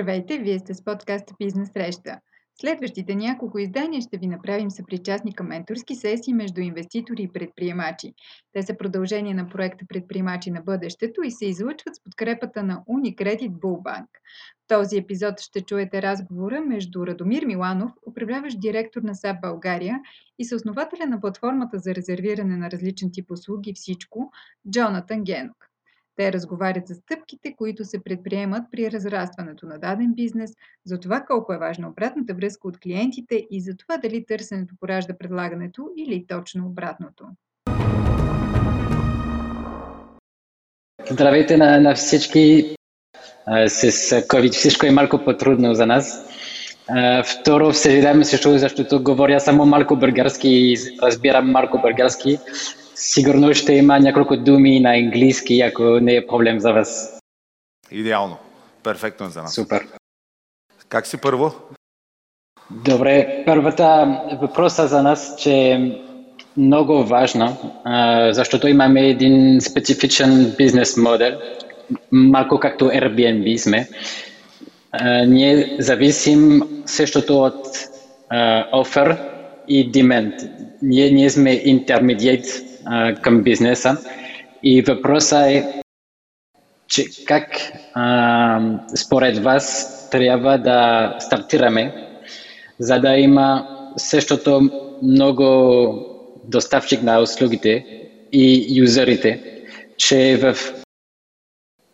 Здравейте, вие сте с подкаста Бизнес среща. Следващите няколко издания ще ви направим съпричастни към менторски сесии между инвеститори и предприемачи. Те са продължение на проекта Предприемачи на бъдещето и се излъчват с подкрепата на Unicredit Bullbank. В този епизод ще чуете разговора между Радомир Миланов, управляващ директор на САП България и съоснователя на платформата за резервиране на различен тип услуги Всичко, Джонатан Генок. Те разговарят за стъпките, които се предприемат при разрастването на даден бизнес, за това колко е важна обратната връзка от клиентите и за това дали търсенето поражда предлагането или точно обратното. Здравейте на, на всички. С COVID всичко е малко по-трудно за нас. Второ, съжалявам също, защото говоря само малко български и разбирам малко български. Сигурно ще има няколко думи на английски, ако не е проблем за вас. Идеално. Перфектно е за нас. Супер. Как си първо? Добре, първата въпроса за нас, че е много важна, защото имаме един специфичен бизнес модел, малко както Airbnb сме. Ние зависим същото от offer и demand. Ние, ние сме интермедиат към бизнеса. И въпросът е, че как а, според вас трябва да стартираме, за да има същото много доставчик на услугите и юзерите, че в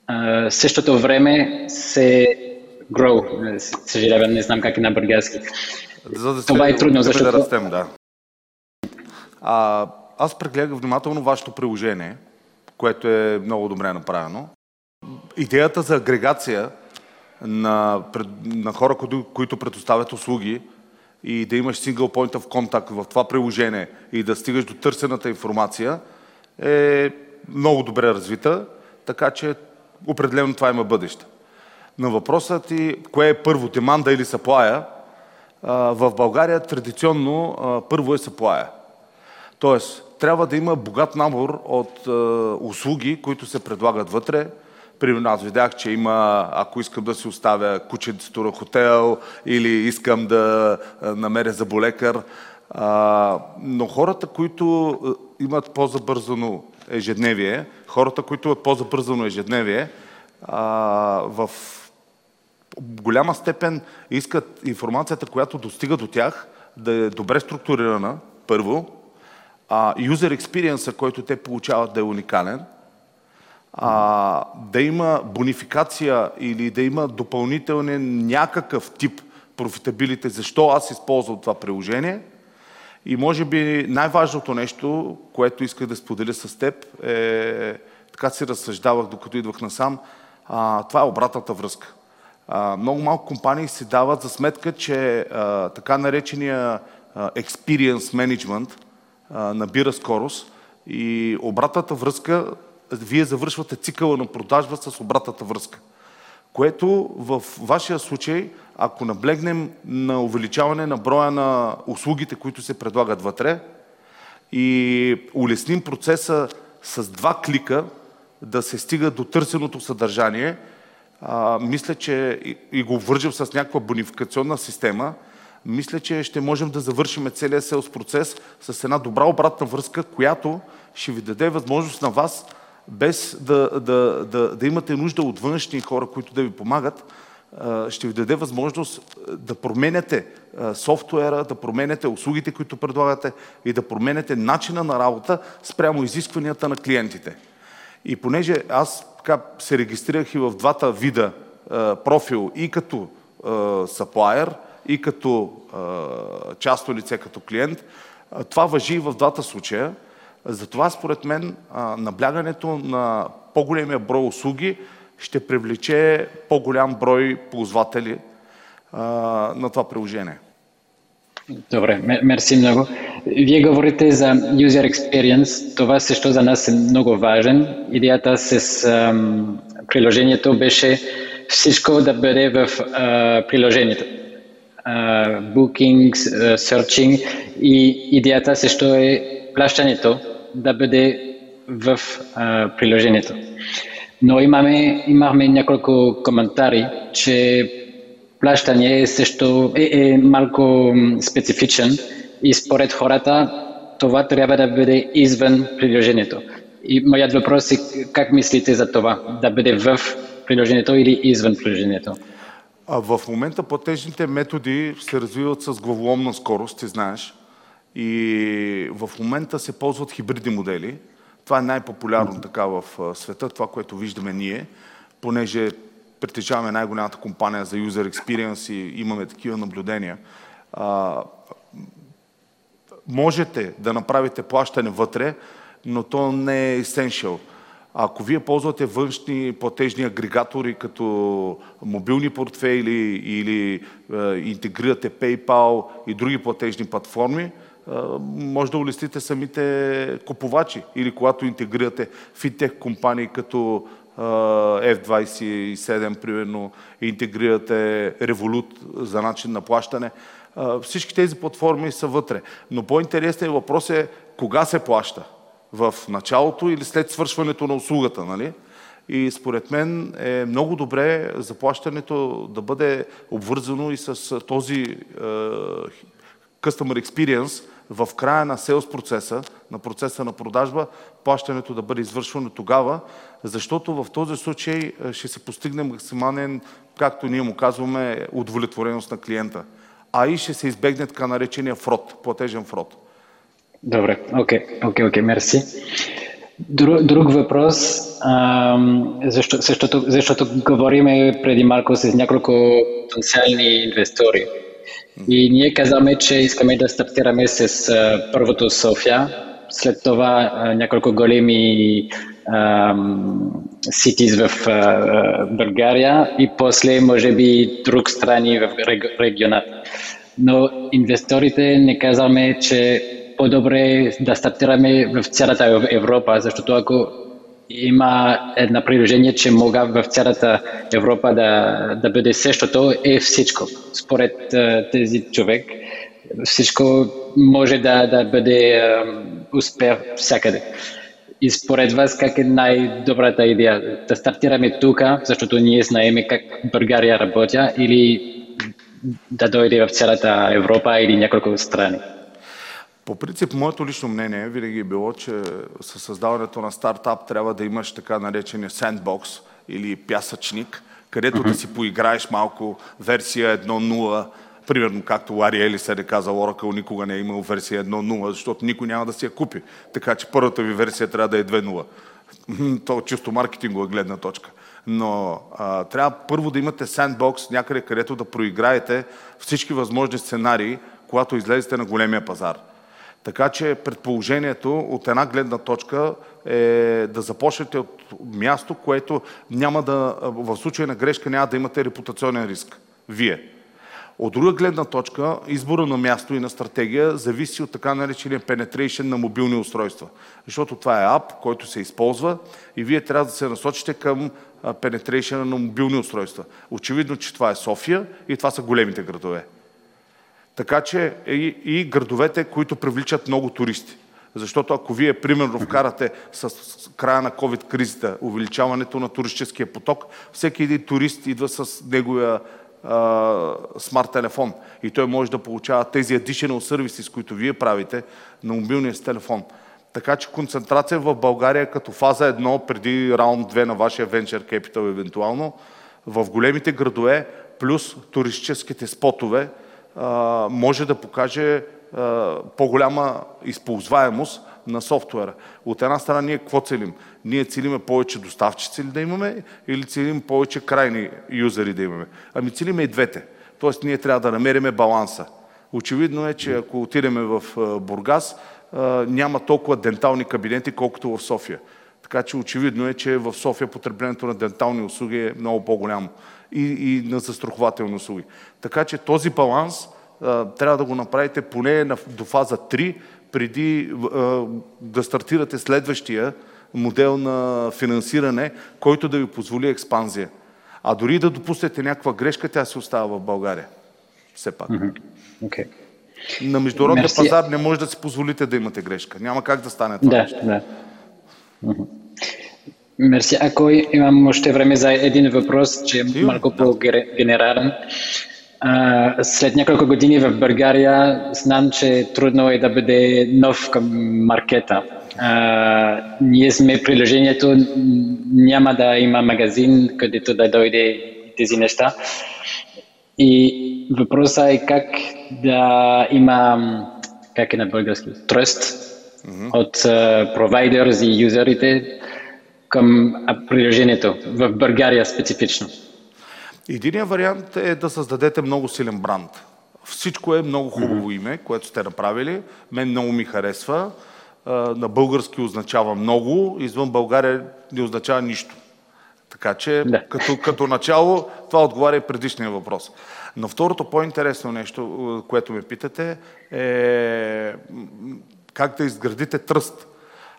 а, същото време се grow. Съжалявам, не знам как е на български. За да Това е трудно, защото... Да растем, да. А, аз прегледах внимателно вашето приложение, което е много добре направено. Идеята за агрегация на, на хора, които предоставят услуги и да имаш single point of contact в това приложение и да стигаш до търсената информация е много добре развита, така че определено това има бъдеще. Но въпросът ти, кое е първо, деманда или саплая, в България традиционно първо е саплая. Тоест, трябва да има богат набор от е, услуги, които се предлагат вътре. Примерно аз видях, че има, ако искам да си оставя кученцето на хотел или искам да е, намеря заболекар. Но хората, които е, имат по-забързано ежедневие, хората, които имат по-забързано ежедневие, в голяма степен искат информацията, която достига до тях, да е добре структурирана, първо, а, user experience, който те получават да е уникален, а, да има бонификация или да има допълнителен някакъв тип профитабилите, защо аз използвам това приложение. И може би най-важното нещо, което исках да споделя с теб, е, така си разсъждавах докато идвах насам, а, това е обратната връзка. А, много малко компании си дават за сметка, че а, така наречения experience management – набира скорост и обратната връзка, вие завършвате цикъла на продажба с обратната връзка. Което в вашия случай, ако наблегнем на увеличаване на броя на услугите, които се предлагат вътре и улесним процеса с два клика да се стига до търсеното съдържание, а, мисля, че и, и го вържем с някаква бонификационна система – мисля, че ще можем да завършим целият селс процес с една добра обратна връзка, която ще ви даде възможност на вас, без да, да, да, да имате нужда от външни хора, които да ви помагат, ще ви даде възможност да променяте софтуера, да променяте услугите, които предлагате и да променяте начина на работа спрямо изискванията на клиентите. И понеже аз така се регистрирах и в двата вида профил и като supplier, и като частно лице, като клиент. Това въжи и в двата случая. Затова, според мен, наблягането на по-големия брой услуги ще привлече по-голям брой ползватели на това приложение. Добре, мерси много. Вие говорите за user experience. Това също за нас е много важен. Идеята с ам, приложението беше всичко да бъде в а, приложението bookings, searching и идеята също е плащането да бъде в приложението. Но имаме, имаме няколко коментари, че плащане е, също, е, е малко специфичен и според хората това трябва да бъде извън приложението. И моят въпрос е как мислите за това? Да бъде в приложението или извън приложението? А в момента платежните методи се развиват с главоломна скорост, ти знаеш. И в момента се ползват хибридни модели. Това е най-популярно така в света, това, което виждаме ние, понеже притежаваме най-голямата компания за user experience и имаме такива наблюдения. А, можете да направите плащане вътре, но то не е essential. Ако вие ползвате външни платежни агрегатори като мобилни портфейли или е, интегрирате PayPal и други платежни платформи, е, може да улестите самите купувачи или когато интегрирате финтех компании като е, F27, примерно, интегрирате Revolut за начин на плащане. Е, всички тези платформи са вътре. Но по-интересният въпрос е кога се плаща в началото или след свършването на услугата. Нали? И според мен е много добре заплащането да бъде обвързано и с този е, customer experience в края на селс процеса, на процеса на продажба, плащането да бъде извършвано тогава, защото в този случай е, ще се постигне максимален, както ние му казваме, удовлетвореност на клиента. А и ще се избегне така наречения фрод, платежен фрод. Добре, окей, окей, окей, мерси. Друг, друг въпрос, а, защо, защото, защото говориме преди малко с няколко потенциални инвестори. И ние казваме, че искаме да стартираме с а, първото София, след това а, няколко големи ситис в а, България и после може би друг страни в регионът. Но инвесторите не казваме, че по-добре да стартираме в цялата Европа, защото ако има едно приложение, че мога в цялата Европа да, да бъде същото, е всичко. Според тези човек, всичко може да, да бъде успех всякъде. И според вас, как е най-добрата идея? Да стартираме тук, защото ние знаеме как България работя, или да дойде в цялата Европа или няколко страни? По принцип, моето лично мнение винаги е било, че със създаването на стартап трябва да имаш така наречения сендбокс или пясъчник, където mm-hmm. да си поиграеш малко версия 1.0, примерно както Лари Елис е казал, Oracle никога не е имал версия 1.0, защото никой няма да си я купи. Така че първата ви версия трябва да е 2.0. То е чисто маркетингова гледна точка. Но а, трябва първо да имате сендбокс някъде, където да проиграете всички възможни сценарии, когато излезете на големия пазар. Така че предположението от една гледна точка е да започнете от място, което няма да, в случай на грешка няма да имате репутационен риск. Вие. От друга гледна точка, избора на място и на стратегия зависи от така наречения penetration на мобилни устройства. Защото това е ап, който се използва и вие трябва да се насочите към penetration на мобилни устройства. Очевидно, че това е София и това са големите градове. Така че и, и градовете, които привличат много туристи. Защото ако вие, примерно, вкарате с края на COVID-кризата увеличаването на туристическия поток, всеки един турист идва с неговия смарт телефон и той може да получава тези additional сервиси, с които вие правите на мобилния с телефон. Така че концентрация в България като фаза 1 преди раунд 2 на вашия Venture Capital евентуално, в големите градове плюс туристическите спотове, може да покаже по-голяма използваемост на софтуера. От една страна ние какво целим? Ние целиме повече доставчици ли да имаме или целим повече крайни юзери да имаме? Ами целиме и двете. Тоест ние трябва да намериме баланса. Очевидно е, че ако отидеме в Бургас, няма толкова дентални кабинети, колкото в София. Така че очевидно е, че в София потреблението на дентални услуги е много по-голямо и, и на застрахователни услуги. Така че този баланс а, трябва да го направите поне на, до фаза 3, преди а, да стартирате следващия модел на финансиране, който да ви позволи експанзия. А дори да допуснете някаква грешка, тя се остава в България. Все пак. Okay. На международния пазар не може да си позволите да имате грешка. Няма как да стане това. Да, нещо. да. Мерси. Ако имам още време за един въпрос, че е малко по-генерален. След няколко години в България знам, че трудно е да бъде нов към маркета. А, ние сме приложението, няма да има магазин, където да дойде тези неща. И въпросът е как да има, как е на български, trust mm-hmm. от провайдерс и юзерите към приложението в България специфично. Единият вариант е да създадете много силен бранд. Всичко е много хубаво име, което сте направили. Мен много ми харесва. На български означава много, извън България не означава нищо. Така че, да. като, като начало, това отговаря и предишния въпрос. Но второто по-интересно нещо, което ме питате, е как да изградите тръст.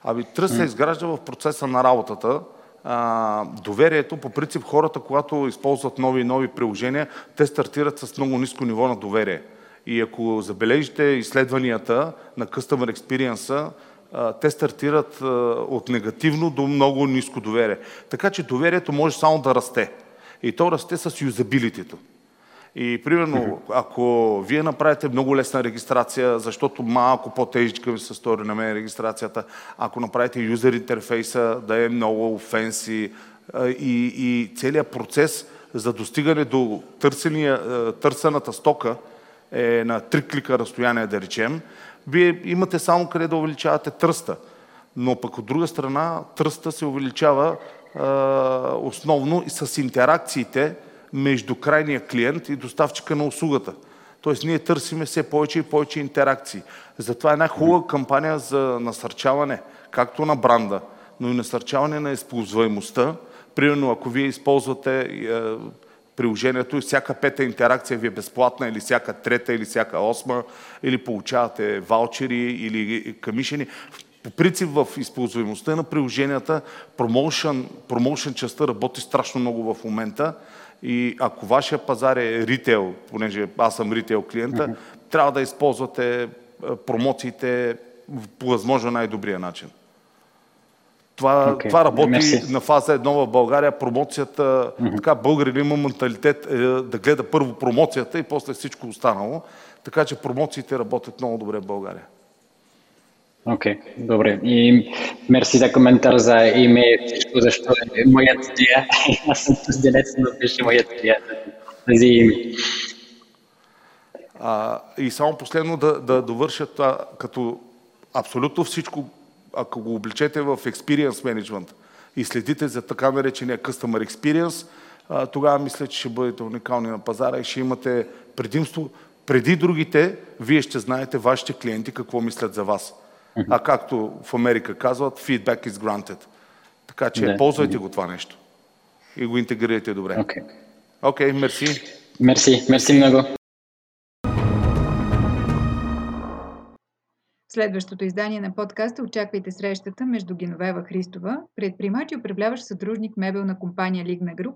Ами тръст се изгражда в процеса на работата а, доверието, по принцип хората, когато използват нови и нови приложения, те стартират с много ниско ниво на доверие. И ако забележите изследванията на Customer Experience, те стартират от негативно до много ниско доверие. Така че доверието може само да расте. И то расте с юзабилитето. И примерно, ако вие направите много лесна регистрация, защото малко по-тежичка ви се стори на мен регистрацията, ако направите юзер интерфейса да е много фенси и, и целият процес за достигане до търсения, търсената стока е на три клика разстояние, да речем, вие имате само къде да увеличавате тръста. Но пък от друга страна, тръста се увеличава основно и с интеракциите, между крайния клиент и доставчика на услугата. Тоест ние търсиме все повече и повече интеракции. Затова е една хубава кампания за насърчаване, както на бранда, но и насърчаване на използваемостта. Примерно, ако вие използвате е, приложението и всяка пета интеракция ви е безплатна, или всяка трета, или всяка осма, или получавате ваучери или камишени. По принцип в използваемостта на приложенията, промоушен, промоушен частта работи страшно много в момента и ако вашия пазар е ритейл, понеже аз съм ритейл клиента, mm-hmm. трябва да използвате е, промоциите по възможно най-добрия начин. Това, okay. това работи Merci. на фаза едно в България. Промоцията, mm-hmm. така българин има менталитет е, да гледа първо промоцията и после всичко останало. Така че промоциите работят много добре в България. Окей, okay, добре. И мерси за коментар за име всичко, защо е моят идея. Аз съм студенец, но беше моят идея за име. А, и само последно да, да довърша това, като абсолютно всичко, ако го обличете в Experience Management и следите за така наречения Customer Experience, а, тогава мисля, че ще бъдете уникални на пазара и ще имате предимство. Преди другите, вие ще знаете вашите клиенти какво мислят за вас. А както в Америка казват, feedback is granted. Така че да. ползвайте го това нещо. И го интегрирайте добре. Окей, okay. okay, мерси. Мерси, мерси много. Следващото издание на подкаста очаквайте срещата между Геновева Христова, предприемач и управляващ съдружник мебелна компания Лигна Груп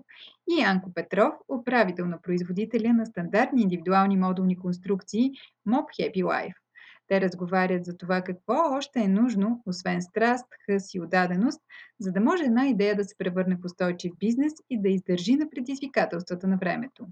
и Янко Петров, управител на производителя на стандартни индивидуални модулни конструкции Mob Happy Life. Те разговарят за това какво още е нужно, освен страст, хъс и отдаденост, за да може една идея да се превърне в устойчив бизнес и да издържи на предизвикателствата на времето.